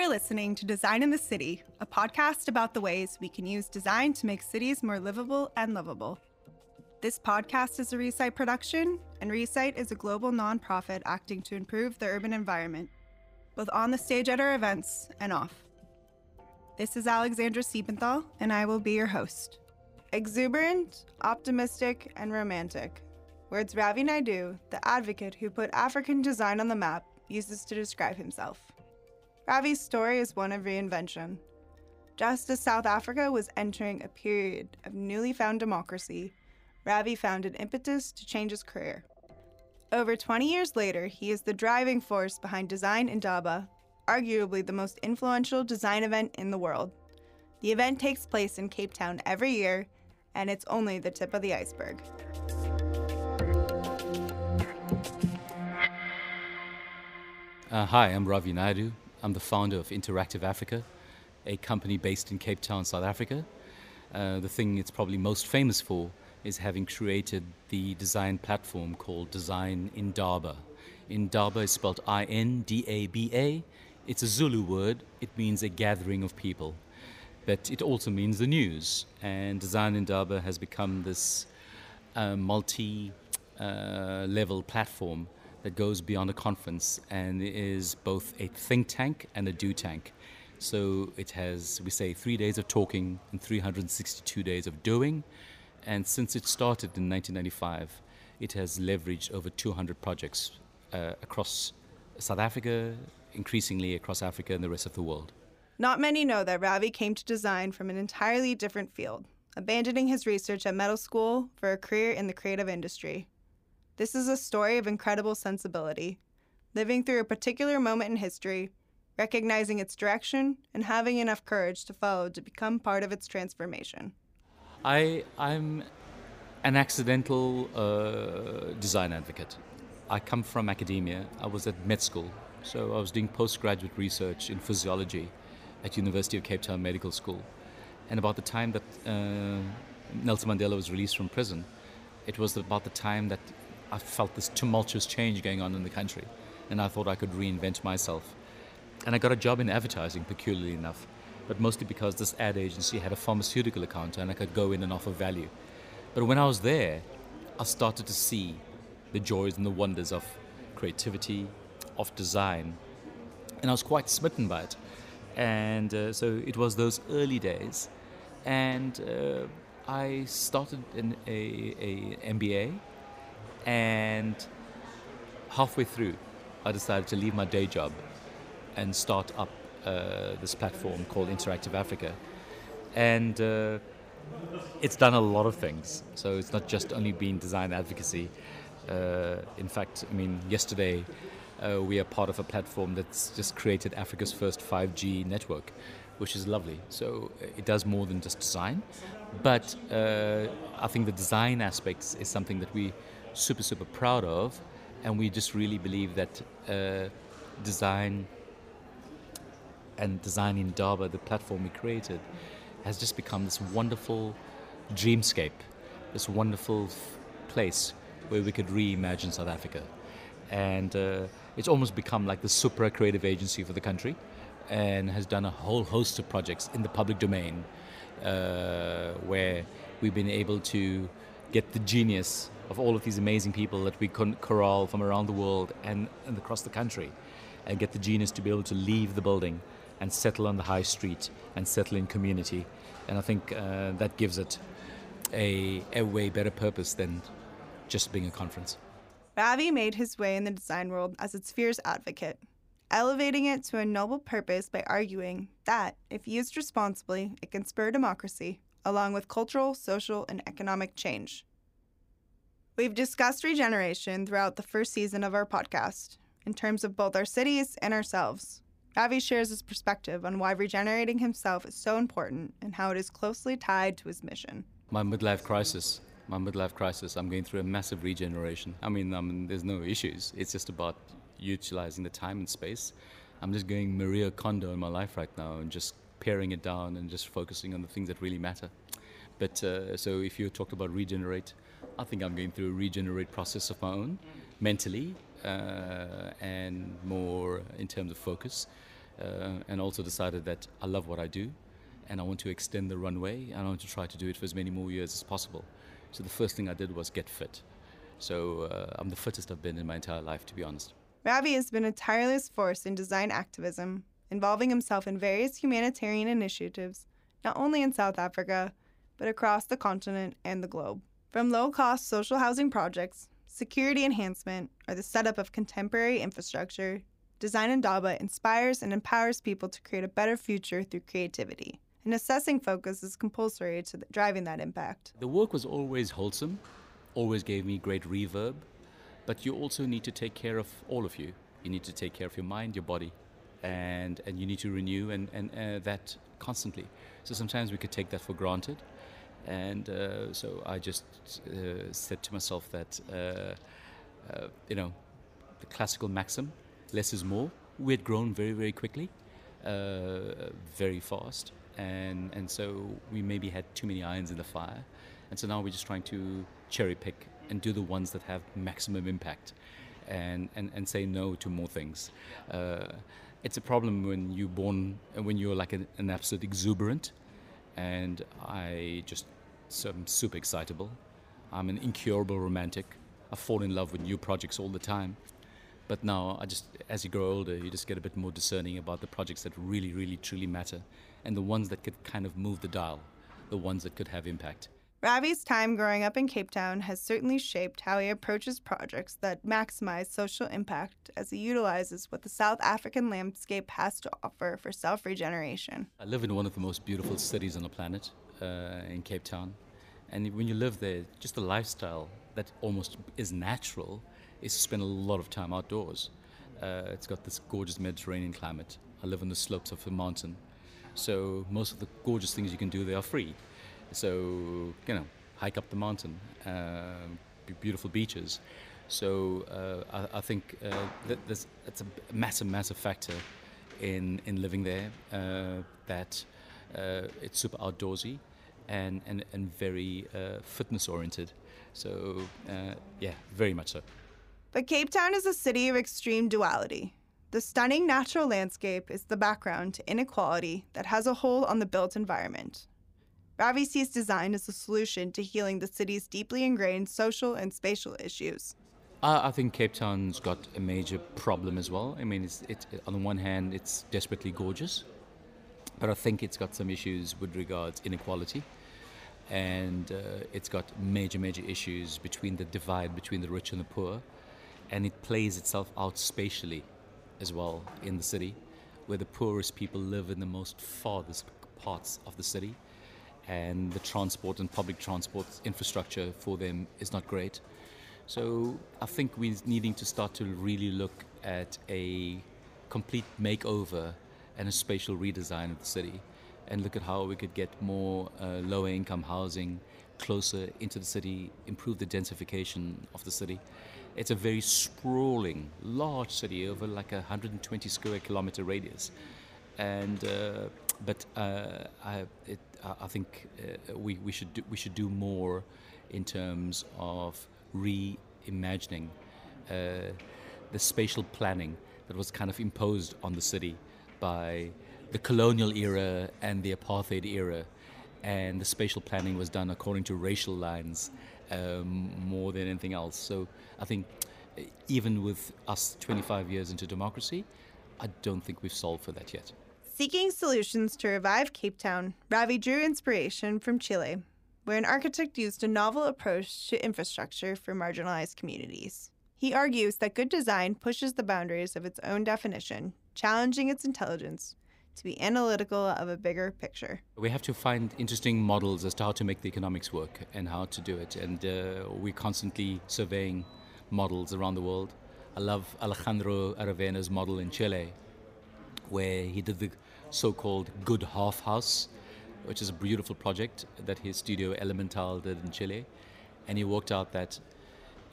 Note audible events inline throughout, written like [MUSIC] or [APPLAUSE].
are listening to Design in the City, a podcast about the ways we can use design to make cities more livable and lovable. This podcast is a Recite production, and Recite is a global nonprofit acting to improve the urban environment, both on the stage at our events and off. This is Alexandra Siebenthal, and I will be your host. Exuberant, optimistic, and romantic. Words Ravi Naidu, the advocate who put African design on the map, uses to describe himself. Ravi's story is one of reinvention. Just as South Africa was entering a period of newly found democracy, Ravi found an impetus to change his career. Over 20 years later, he is the driving force behind Design Indaba, arguably the most influential design event in the world. The event takes place in Cape Town every year, and it's only the tip of the iceberg. Uh, hi, I'm Ravi Naidu. I'm the founder of Interactive Africa, a company based in Cape Town, South Africa. Uh, the thing it's probably most famous for is having created the design platform called Design Indaba. Indaba is spelled I N D A B A. It's a Zulu word, it means a gathering of people. But it also means the news. And Design Indaba has become this uh, multi uh, level platform that goes beyond a conference and is both a think tank and a do tank. So it has, we say, three days of talking and 362 days of doing. And since it started in 1995, it has leveraged over 200 projects uh, across South Africa, increasingly across Africa and the rest of the world. Not many know that Ravi came to design from an entirely different field, abandoning his research at medical school for a career in the creative industry. This is a story of incredible sensibility, living through a particular moment in history, recognizing its direction, and having enough courage to follow to become part of its transformation. I, I'm an accidental uh, design advocate. I come from academia. I was at med school, so I was doing postgraduate research in physiology at University of Cape Town Medical School. And about the time that uh, Nelson Mandela was released from prison, it was about the time that I felt this tumultuous change going on in the country, and I thought I could reinvent myself. And I got a job in advertising, peculiarly enough, but mostly because this ad agency had a pharmaceutical account and I could go in and offer value. But when I was there, I started to see the joys and the wonders of creativity, of design, and I was quite smitten by it. And uh, so it was those early days, and uh, I started an a, a MBA and halfway through, I decided to leave my day job and start up this platform called Interactive Africa. And uh, it's done a lot of things. So it's not just only been design advocacy. Uh, in fact, I mean, yesterday uh, we are part of a platform that's just created Africa's first 5G network, which is lovely. So uh, it does more than just design. But uh, I think the design aspects is something that we super, super proud of. And we just really believe that uh, design and designing Indaba, the platform we created, has just become this wonderful dreamscape, this wonderful f- place where we could reimagine South Africa. And uh, it's almost become like the super creative agency for the country and has done a whole host of projects in the public domain uh, where we've been able to get the genius of all of these amazing people that we can corral from around the world and, and across the country and get the genius to be able to leave the building and settle on the high street and settle in community. And I think uh, that gives it a, a way better purpose than just being a conference. Ravi made his way in the design world as its fierce advocate, elevating it to a noble purpose by arguing that, if used responsibly, it can spur democracy, along with cultural, social, and economic change. We've discussed regeneration throughout the first season of our podcast, in terms of both our cities and ourselves. Ravi shares his perspective on why regenerating himself is so important and how it is closely tied to his mission. My midlife crisis, my midlife crisis, I'm going through a massive regeneration. I mean, I mean, there's no issues. It's just about utilizing the time and space. I'm just going Marie Kondo in my life right now and just paring it down and just focusing on the things that really matter. But uh, so if you talk about regenerate, I think I'm going through a regenerate process of my own, mentally and more in terms of focus. Uh, and also decided that I love what I do and I want to extend the runway and I want to try to do it for as many more years as possible. So the first thing I did was get fit. So uh, I'm the fittest I've been in my entire life, to be honest. Ravi has been a tireless force in design activism, involving himself in various humanitarian initiatives, not only in South Africa, but across the continent and the globe. From low cost social housing projects, security enhancement, or the setup of contemporary infrastructure, Design in Indaba inspires and empowers people to create a better future through creativity. And assessing focus is compulsory to driving that impact. The work was always wholesome, always gave me great reverb, but you also need to take care of all of you. You need to take care of your mind, your body, and, and you need to renew and, and uh, that constantly. So sometimes we could take that for granted. And uh, so I just uh, said to myself that, uh, uh, you know, the classical maxim, less is more. We had grown very, very quickly, uh, very fast. And, and so we maybe had too many irons in the fire. And so now we're just trying to cherry pick and do the ones that have maximum impact and, and, and say no to more things. Uh, it's a problem when you're born, when you're like an, an absolute exuberant. And I just, so I'm super excitable. I'm an incurable romantic. I fall in love with new projects all the time. But now, I just, as you grow older, you just get a bit more discerning about the projects that really, really, truly matter, and the ones that could kind of move the dial, the ones that could have impact. Ravi's time growing up in Cape Town has certainly shaped how he approaches projects that maximize social impact as he utilizes what the South African landscape has to offer for self regeneration. I live in one of the most beautiful cities on the planet, uh, in Cape Town. And when you live there, just the lifestyle that almost is natural is to spend a lot of time outdoors. Uh, it's got this gorgeous Mediterranean climate. I live on the slopes of a mountain. So most of the gorgeous things you can do there are free. So, you know, hike up the mountain, uh, beautiful beaches. So uh, I, I, think uh, that that's, a massive, massive factor in, in living there, uh, that uh, it's super outdoorsy and, and, and very uh, fitness oriented. So, yeah, very much so. But Cape Town is a city of extreme duality. The stunning natural landscape is the background to inequality that has a hold on the built environment. Sees design as a solution to healing the city's deeply ingrained social and spatial issues. I think Cape Town's got a major problem as well. I mean, it's, it, on the one hand, it's desperately gorgeous, but I think it's got some issues with regards inequality, and uh, it's got major, major issues between the divide between the rich and the poor, and it plays itself out spatially as well in the city, where the poorest people live in the most farthest parts of the city and the transport and public transport infrastructure for them is not great. So I think we're needing to start to really look at a complete makeover and a spatial redesign of the city and look at how we could get more uh, lower income housing closer into the city, improve the densification of the city. It's a very sprawling, large city over like a 120 square kilometer radius. And uh, but uh, I, it, I think uh, we, we, should do, we should do more in terms of reimagining uh, the spatial planning that was kind of imposed on the city by the colonial era and the apartheid era. And the spatial planning was done according to racial lines um, more than anything else. So I think uh, even with us 25 years into democracy, I don't think we've solved for that yet. Seeking solutions to revive Cape Town, Ravi drew inspiration from Chile, where an architect used a novel approach to infrastructure for marginalized communities. He argues that good design pushes the boundaries of its own definition, challenging its intelligence to be analytical of a bigger picture. We have to find interesting models as to how to make the economics work and how to do it. And uh, we're constantly surveying models around the world. I love Alejandro Aravena's model in Chile, where he did the so called good half house, which is a beautiful project that his studio Elemental did in Chile. And he worked out that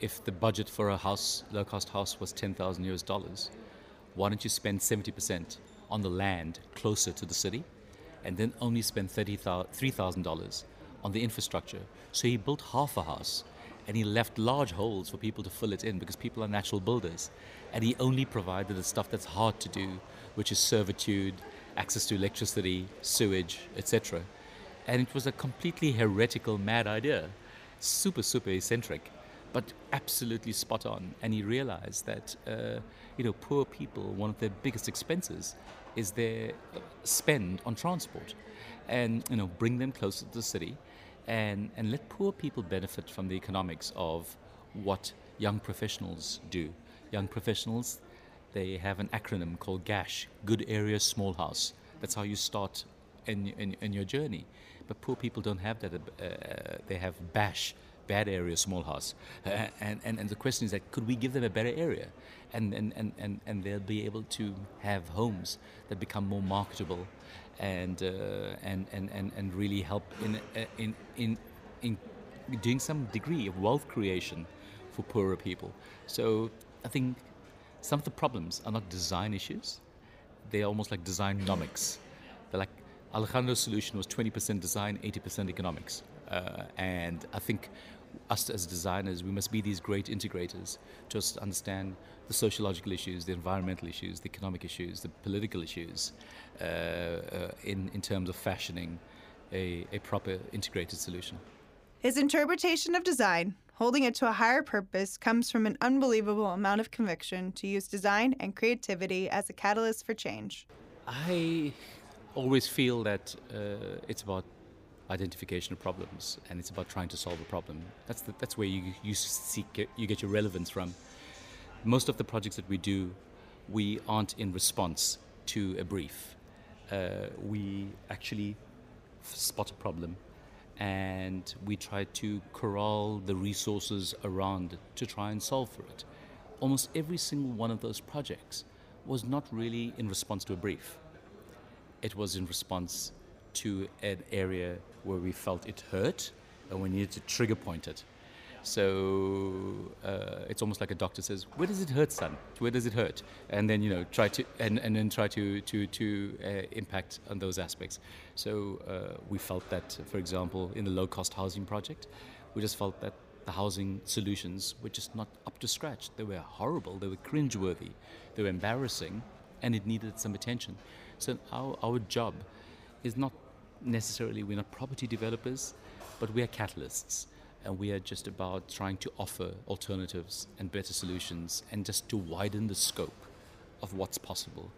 if the budget for a house, low cost house, was 10,000 US dollars, why don't you spend 70% on the land closer to the city and then only spend $3,000 on the infrastructure? So he built half a house and he left large holes for people to fill it in because people are natural builders. And he only provided the stuff that's hard to do, which is servitude, access to electricity, sewage, etc. And it was a completely heretical, mad idea. Super, super eccentric, but absolutely spot on. And he realized that, uh, you know, poor people, one of their biggest expenses is their spend on transport. And, you know, bring them closer to the city and, and let poor people benefit from the economics of what young professionals do. Young professionals, they have an acronym called GASH, Good Area Small House. That's how you start in, in, in your journey. But poor people don't have that. Uh, they have BASH, Bad Area Small House. Uh, and, and, and the question is that could we give them a better area? And, and, and, and, and they'll be able to have homes that become more marketable and, uh, and, and, and, and really help in, uh, in, in, in doing some degree of wealth creation for poorer people. So I think some of the problems are not design issues, they're almost like design nomics. They're like Alejandro's solution was 20% design, 80% economics. Uh, and I think us as designers, we must be these great integrators, just understand the sociological issues, the environmental issues, the economic issues, the political issues, uh, uh, in, in terms of fashioning a, a proper integrated solution. His interpretation of design, holding it to a higher purpose, comes from an unbelievable amount of conviction to use design and creativity as a catalyst for change. I always feel that uh, it's about identification of problems and it's about trying to solve a problem. That's, the, that's where you, you seek you get your relevance from. Most of the projects that we do, we aren't in response to a brief. Uh, we actually spot a problem and we try to corral the resources around to try and solve for it. Almost every single one of those projects was not really in response to a brief. It was in response to an area where we felt it hurt and we needed to trigger point it. So uh, it's almost like a doctor says, "Where does it hurt, son? Where does it hurt?" And then you know try to and, and then try to to to uh, impact on those aspects. So uh, we felt that, for example, in the low-cost housing project, we just felt that the housing solutions were just not up to scratch. They were horrible. They were cringeworthy. They were embarrassing, and it needed some attention. So our our job is not necessarily we're not property developers, but we are catalysts and we are just about trying to offer alternatives and better solutions and just to widen the scope of what's possible.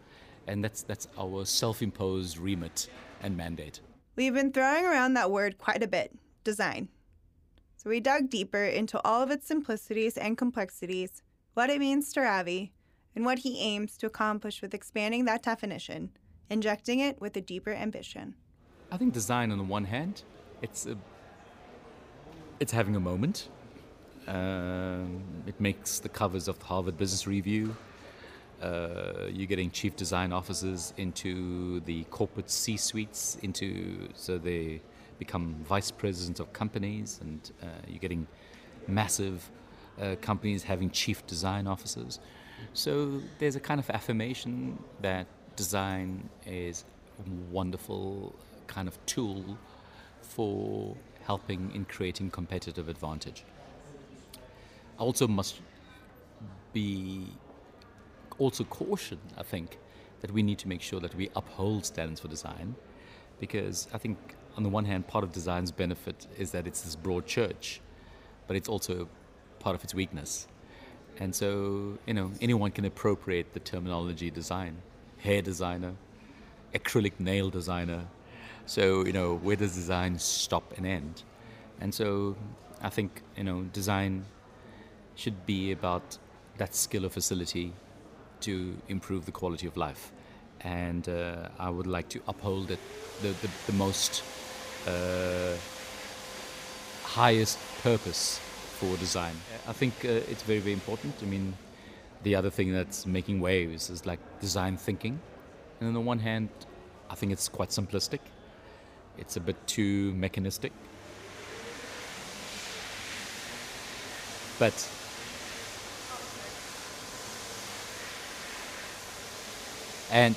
And that's, that's our self imposed remit and mandate. We've been throwing around that word quite a bit design. So we dug deeper into all of its simplicities and complexities, what it means to Ravi, and what he aims to accomplish with expanding that definition, injecting it with a deeper ambition. I think design, on the one hand, it's a it's having a moment. Um, it makes the covers of the Harvard Business Review. Uh, you're getting chief design officers into the corporate C suites, into so they become vice presidents of companies, and uh, you're getting massive uh, companies having chief design officers. So there's a kind of affirmation that design is a wonderful kind of tool for helping in creating competitive advantage. Also must be also caution, I think, that we need to make sure that we uphold standards for design because I think on the one hand part of design's benefit is that it's this broad church, but it's also part of its weakness. And so, you know, anyone can appropriate the terminology design. Hair designer, acrylic nail designer, so, you know, where does design stop and end? And so I think, you know, design should be about that skill or facility to improve the quality of life. And uh, I would like to uphold it, the, the, the most uh, highest purpose for design. I think uh, it's very, very important. I mean, the other thing that's making waves is like design thinking. And on the one hand, I think it's quite simplistic. It's a bit too mechanistic. But and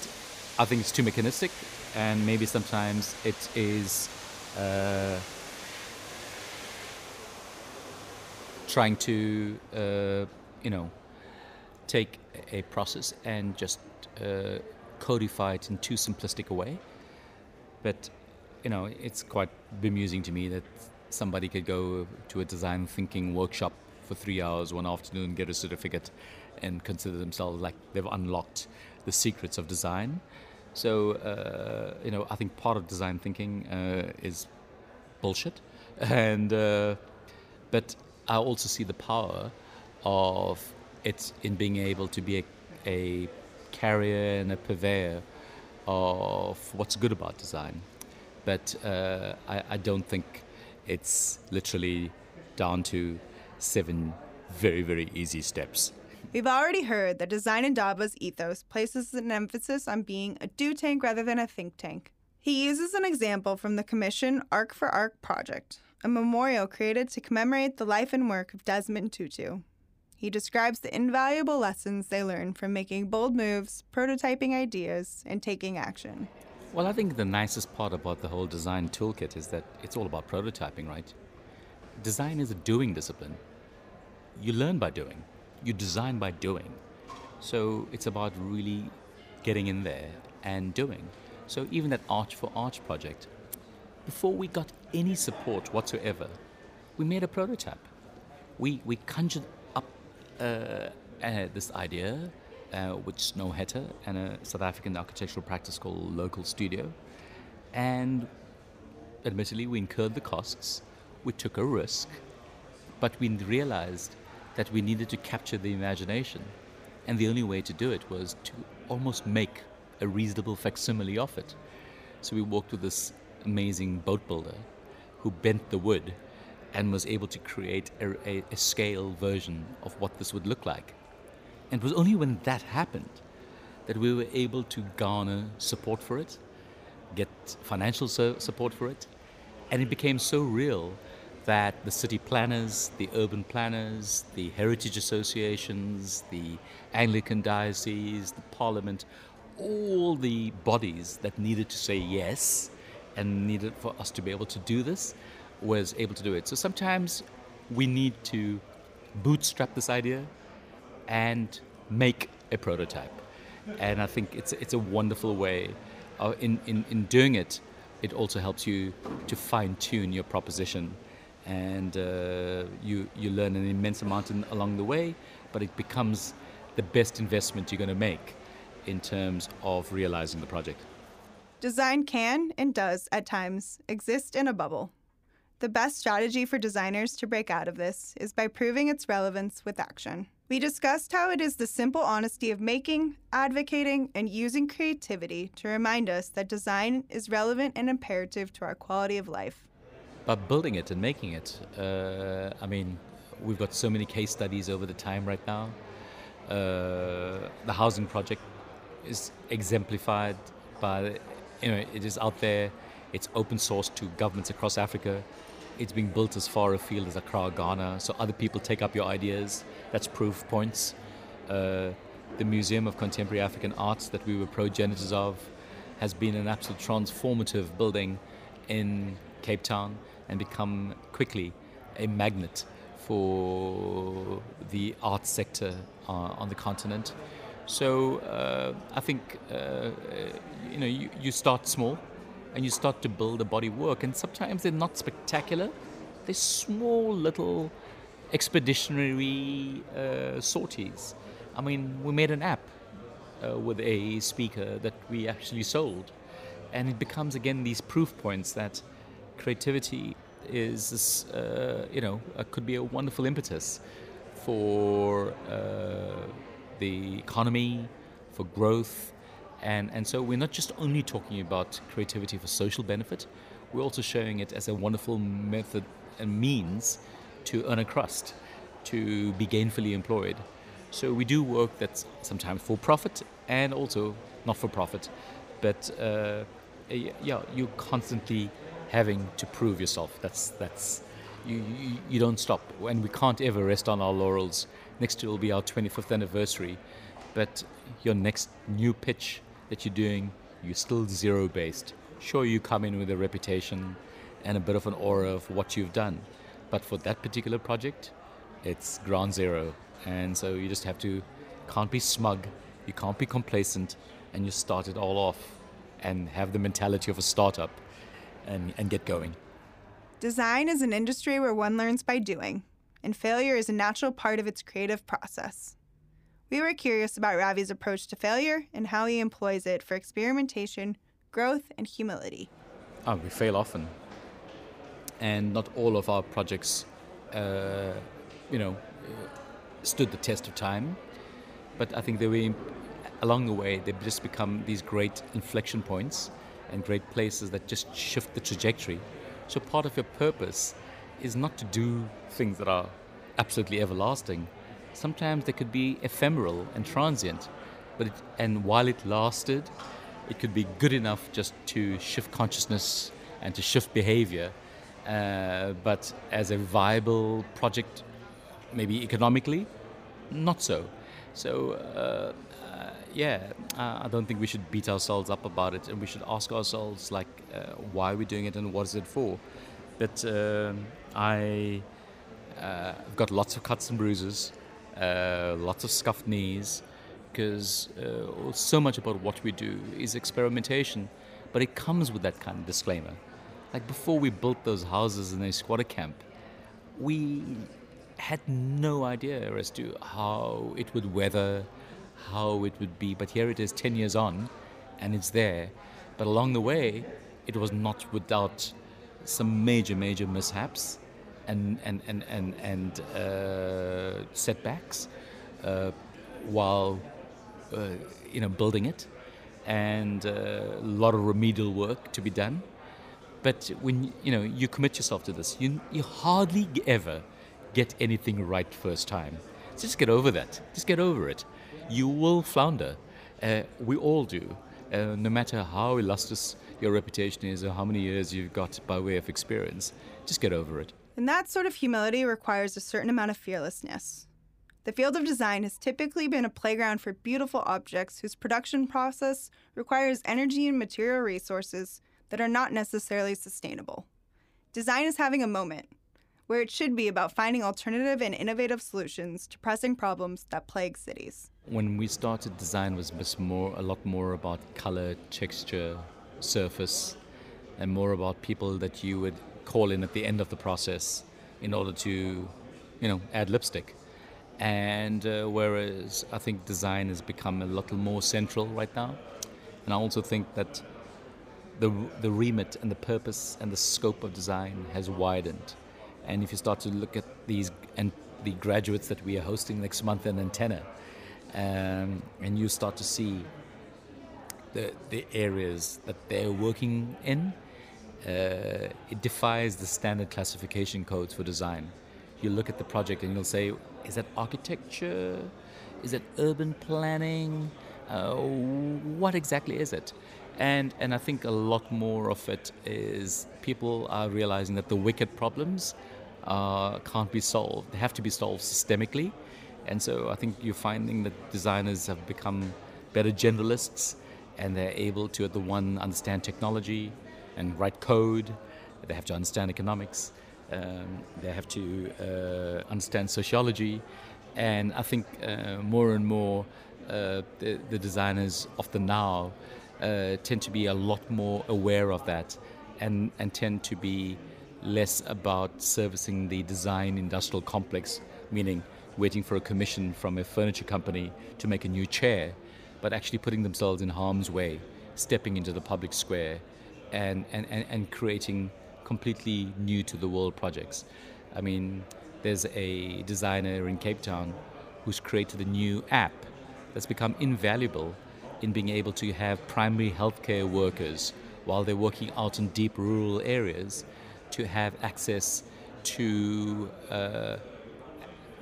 I think it's too mechanistic, and maybe sometimes it is uh, trying to, uh, you know, take a process and just uh, codify it in too simplistic a way. But you know, it's quite bemusing to me that somebody could go to a design thinking workshop for three hours one afternoon, get a certificate, and consider themselves like they've unlocked the secrets of design. So, uh, you know, I think part of design thinking uh, is bullshit, [LAUGHS] and uh, but I also see the power of it in being able to be a, a carrier and a purveyor of what's good about design. But uh, I, I don't think it's literally down to seven very, very easy steps. We've already heard that Design Indaba's ethos places an emphasis on being a do tank rather than a think tank. He uses an example from the Commission Arch for Arch project, a memorial created to commemorate the life and work of Desmond Tutu. He describes the invaluable lessons they learned from making bold moves, prototyping ideas, and taking action. Well, I think the nicest part about the whole design toolkit is that it's all about prototyping, right? Design is a doing discipline. You learn by doing, you design by doing. So it's about really getting in there and doing. So even that Arch for Arch project, before we got any support whatsoever, we made a prototype. We, we conjured up uh, uh, this idea uh, with Snøhetta and a South African architectural practice called Local Studio. And admittedly, we incurred the costs, we took a risk, but we realized that we needed to capture the imagination. And the only way to do it was to almost make a reasonable facsimile of it. So we walked with this amazing boat builder who bent the wood and was able to create a, a, a scale version of what this would look like. And it was only when that happened that we were able to garner support for it, get financial so- support for it, and it became so real that the city planners, the urban planners, the heritage associations, the Anglican diocese, the parliament, all the bodies that needed to say yes and needed for us to be able to do this was able to do it. So sometimes we need to bootstrap this idea and make a prototype. And I think it's, it's a wonderful way. Uh, in, in, in doing it, it also helps you to fine tune your proposition. And uh, you, you learn an immense amount in, along the way, but it becomes the best investment you're going to make in terms of realizing the project. Design can and does, at times, exist in a bubble. The best strategy for designers to break out of this is by proving its relevance with action. We discussed how it is the simple honesty of making, advocating, and using creativity to remind us that design is relevant and imperative to our quality of life. But building it and making it, uh, I mean, we've got so many case studies over the time right now. Uh, the housing project is exemplified by, you know, it is out there, it's open source to governments across Africa it's being built as far afield as Accra, Ghana, so other people take up your ideas. That's proof points. Uh, the Museum of Contemporary African Arts that we were progenitors of has been an absolute transformative building in Cape Town and become quickly a magnet for the arts sector uh, on the continent. So uh, I think uh, you know you, you start small and you start to build a body work. And sometimes they're not spectacular, they're small little expeditionary uh, sorties. I mean, we made an app uh, with a speaker that we actually sold. And it becomes again these proof points that creativity is, uh, you know, uh, could be a wonderful impetus for uh, the economy, for growth, and, and so we're not just only talking about creativity for social benefit, we're also showing it as a wonderful method and means to earn a crust, to be gainfully employed. So we do work that's sometimes for profit and also not for profit, but uh, yeah, you're constantly having to prove yourself. That's that's you, you, you don't stop, and we can't ever rest on our laurels. Next year will be our 25th anniversary, but your next new pitch that you're doing, you're still zero based. Sure, you come in with a reputation and a bit of an aura of what you've done, but for that particular project, it's ground zero, and so you just have to can't be smug, you can't be complacent, and you start it all off and have the mentality of a startup and, and get going. Design is an industry where one learns by doing, and failure is a natural part of its creative process. We were curious about Ravi's approach to failure and how he employs it for experimentation, growth, and humility. Oh, we fail often. And not all of our projects, uh, you know, stood the test of time. But I think they were, along the way, they've just become these great inflection points and great places that just shift the trajectory. So part of your purpose is not to do things that are absolutely everlasting. Sometimes they could be ephemeral and transient, but it, and while it lasted, it could be good enough just to shift consciousness and to shift behavior. Uh, but as a viable project, maybe economically, not so. So uh, yeah, uh, I don't think we should beat ourselves up about it, and we should ask ourselves like uh, why we're doing it and what is it for. But um, I, uh, I've got lots of cuts and bruises, uh, lots of scuffed knees, because uh, so much about what we do is experimentation, but it comes with that kind of disclaimer. Like before we built those houses in a squatter camp, we had no idea as to how it would weather how it would be. But here it is 10 years on, and it's there. But along the way, it was not without some major, major mishaps and, and, and, and, and uh, setbacks uh, while uh, you know, building it, and uh, a lot of remedial work to be done. But when you know you commit yourself to this, you, you hardly ever get anything right first time. So just get over that. Just get over it you will flounder. Uh, we all do. Uh, no matter how illustrious your reputation is or how many years you've got by way of experience, just get over it. And that sort of humility requires a certain amount of fearlessness. The field of design has typically been a playground for beautiful objects whose production process requires energy and material resources that are not necessarily sustainable. Design is having a moment, where it should be about finding alternative and innovative solutions to pressing problems that plague cities. When we started, design was more, a lot more about color, texture, surface, and more about people that you would call in at the end of the process in order to, you know, add lipstick. And uh, whereas I think design has become a little more central right now, and I also think that the the remit and the purpose and the scope of design has widened. And if you start to look at these and the graduates that we are hosting next month in Antenna, um, and you start to see the, the areas that they're working in, it defies the standard classification codes for design. You look at the project and you'll say, is that architecture? Is it urban planning? Uh, what exactly is it? And, and I think a lot more of it is people are realizing that the wicked problems uh, can't be solved. They have to be solved systemically. And so I think you're finding that designers have become better generalists and they're able to, at the one, understand technology and write code. They have to understand economics. Um, they have to uh, understand sociology. And I think uh, more and more uh, the, the, designers of the now uh, tend to be a lot more aware of that and, and tend to be less about servicing the design industrial complex, meaning waiting for a commission from a furniture company to make a new chair, but actually putting themselves in harm's way, stepping into the public square, and, and, and, and creating completely new to the world projects. I mean, there's a designer in Cape Town who's created a new app that's become invaluable in being able to have primary healthcare workers while they're working out in deep rural areas to have access to uh,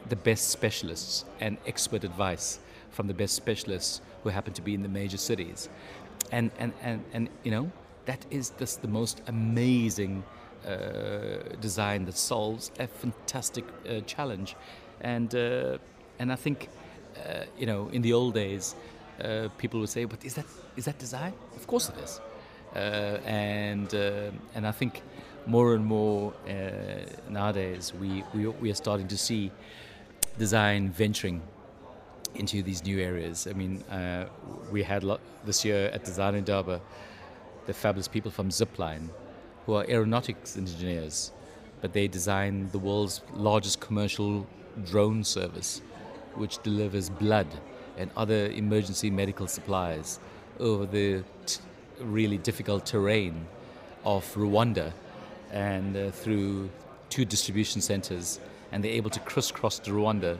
the best specialists and expert advice from the best specialists who happen to be in the major cities. And, and, and, and you know, that is just the most amazing uh, design that solves a fantastic uh, challenge. And, uh, and I think, uh, you know, in the old days, uh, people would say, but is that, is that design? Of course it is. Uh, and, and I think more and more nowadays we, we, we are starting to see design venturing into these new areas. I mean, we had lo- this year at Design Indaba the fabulous people from Zipline, who are aeronautics engineers, but they design the world's largest commercial drone service, which delivers blood and other emergency medical supplies over the t- really difficult terrain of Rwanda and uh, through two distribution centers. And they're able to crisscross to Rwanda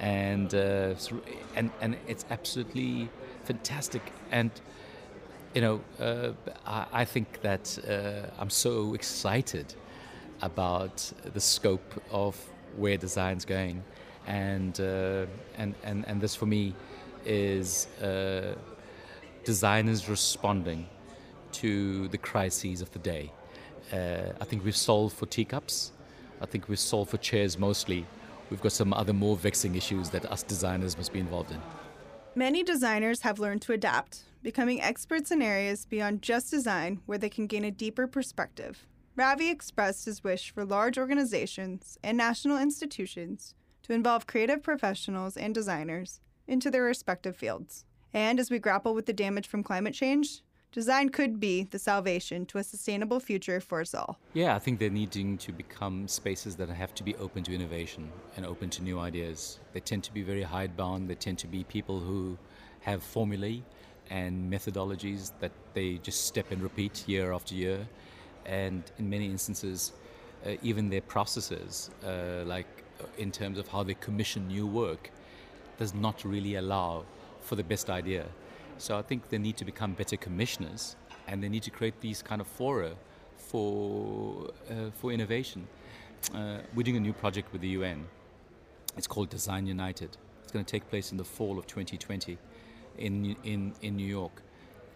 and uh, and and it's absolutely fantastic. And you know, uh, I, I, think that uh, I'm so excited about the scope of where design's going, and uh, and and and this for me is uh, designers responding to the crises of the day. Uh, I think we've solved for teacups. I think we've solved for chairs mostly we've got some other more vexing issues that us designers must be involved in. Many designers have learned to adapt, becoming experts in areas beyond just design where they can gain a deeper perspective. Ravi expressed his wish for large organizations and national institutions to involve creative professionals and designers into their respective fields. And as we grapple with the damage from climate change, Design could be the salvation to a sustainable future for us all. Yeah, I think they're needing to become spaces that have to be open to innovation and open to new ideas. They tend to be very hidebound. They tend to be people who have formulae and methodologies that they just step and repeat year after year. And in many instances, uh, even their processes, uh, like uh, in terms of how they commission new work, does not really allow for the best idea. So I think they need to become better commissioners and they need to create these kind of fora for, uh, for innovation. Uh, we're doing a new project with the UN. It's called Design United. It's going to take place in the fall of 2020 in, in, in New York.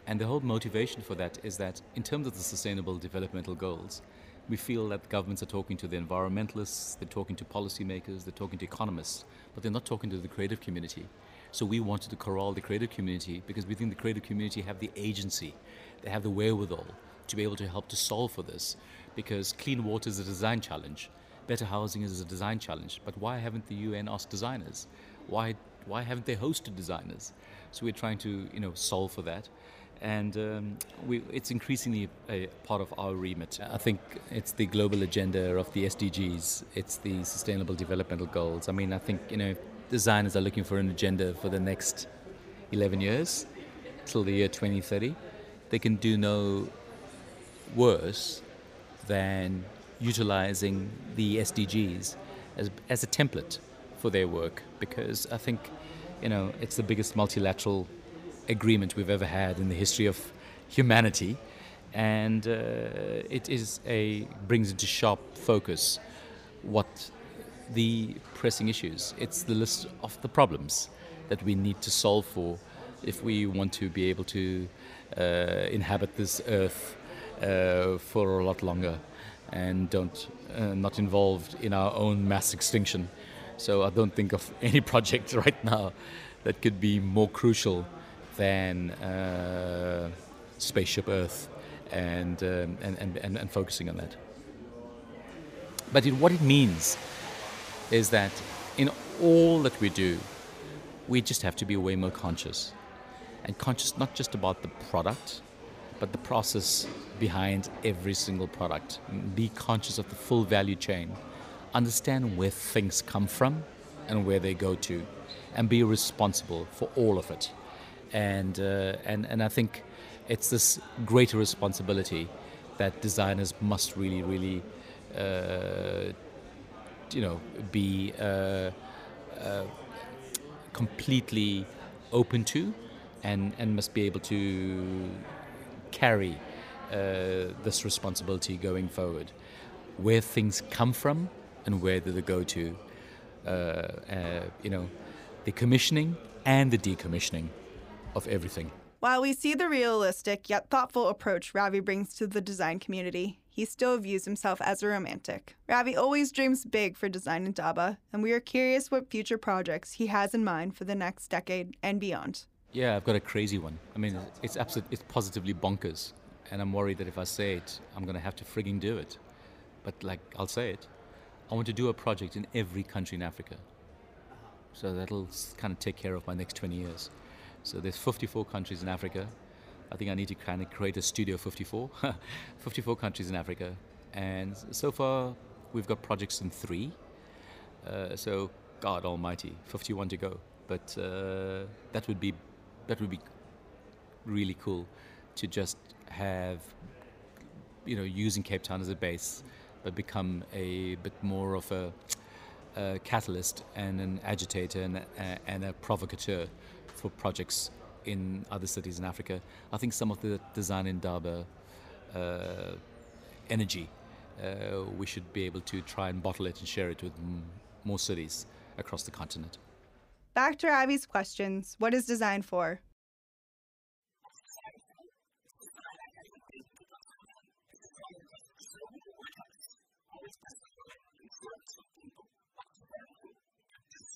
And the whole motivation for that is that, in terms of the sustainable developmental goals, we feel that governments are talking to the environmentalists, they're talking to policymakers, they're talking to economists, but they're not talking to the creative community. So we wanted to corral the creative community because we think the creative community have the agency, they have the wherewithal to be able to help to solve for this. Because clean water is a design challenge, better housing is a design challenge. But why haven't the UN asked designers? Why why haven't they hosted designers? So we're trying to you know solve for that and um, we, it's increasingly a part of our remit. I think it's the global agenda of the SDGs, it's the Sustainable Developmental Goals. I mean, I think you know designers are looking for an agenda for the next 11 years till the year 2030, they can do no worse than utilizing the SDGs as, as a template for their work because I think you know it's the biggest multilateral agreement we've ever had in the history of humanity and uh, it is a brings into sharp focus what the pressing issues. It's the list of the problems that we need to solve for if we want to be able to uh, inhabit this earth uh, for a lot longer and don't uh, not involved in our own mass extinction. So I don't think of [LAUGHS] any project right now that could be more crucial than uh, spaceship Earth and, um, and, and, and, and focusing on that. But it, what it means is that in all that we do, we just have to be way more conscious. And conscious not just about the product, but the process behind every single product. Be conscious of the full value chain. Understand where things come from and where they go to, and be responsible for all of it. And, uh, and, and I think it's this greater responsibility that designers must really, really, uh, you know, be uh, uh, completely open to, and and must be able to carry uh, this responsibility going forward. Where things come from and where do they go to? Uh, uh, you know, the commissioning and the decommissioning of everything. While we see the realistic yet thoughtful approach Ravi brings to the design community, he still views himself as a romantic. Ravi always dreams big for Design Indaba, and we are curious what future projects he has in mind for the next decade and beyond. Yeah, I've got a crazy one. I mean, it's absolutely, it's positively bonkers, and I'm worried that if I say it, I'm going to have to frigging do it. But like, I'll say it. I want to do a project in every country in Africa. So that'll kind of take care of my next 20 years. So there's 54 countries in Africa. I think I need to kind of create a studio 54. [LAUGHS] 54 countries in Africa. And so far, we've got projects in three. Uh, so, God almighty, 51 to go. But uh, that would be that would be really cool to just have, you know, using Cape Town as a base, become a bit more of a, a catalyst and an agitator and a, and a provocateur for projects in other cities in Africa. I think some of the design Indaba uh, energy, uh, we should be able to try and bottle it and share it with m- more cities across the continent. Back to Ravi's questions What is design for?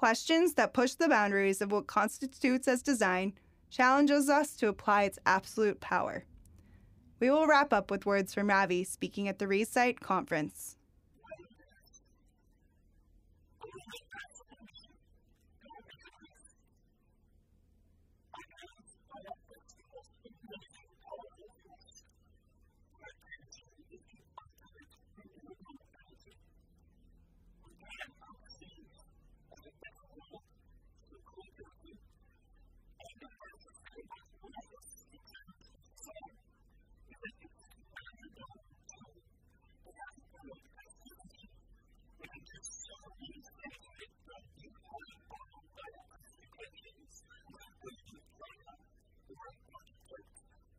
Questions that push the boundaries of what constitutes as design challenges us to apply its absolute power. We will wrap up with words from Ravi speaking at the reSITE conference.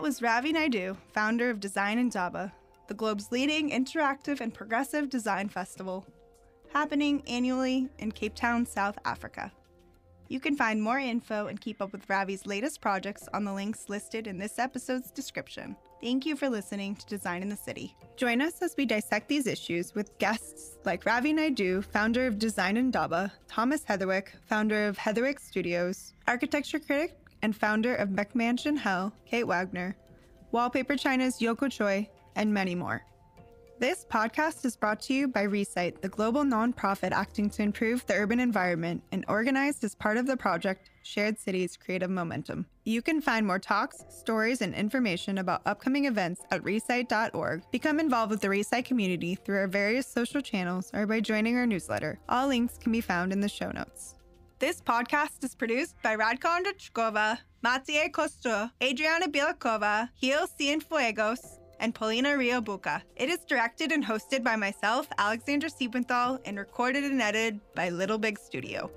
That was Ravi Naidu, founder of Design Indaba, the globe's leading interactive and progressive design festival, happening annually in Cape Town, South Africa. You can find more info and keep up with Ravi's latest projects on the links listed in this episode's description. Thank you for listening to Design in the City. Join us as we dissect these issues with guests like Ravi Naidu, founder of Design Indaba, Thomas Heatherwick, founder of Heatherwick Studios, architecture critic and founder of McMansion Hell, Kate Wagner, Wallpaper China's Yoko Choy, and many more. This podcast is brought to you by reSITE, the global nonprofit acting to improve the urban environment and organized as part of the project Shared Cities Creative Momentum. You can find more talks, stories, and information about upcoming events at resite.org. Become involved with the reSITE community through our various social channels or by joining our newsletter. All links can be found in the show notes. This podcast is produced by Radka Ondrechkova, Matej Kostur, Adriana Bilakova, Gil Cienfuegos, and Paulina Rio Buca. It is directed and hosted by myself, Alexandra Siebenthal, and recorded and edited by Little Big Studio.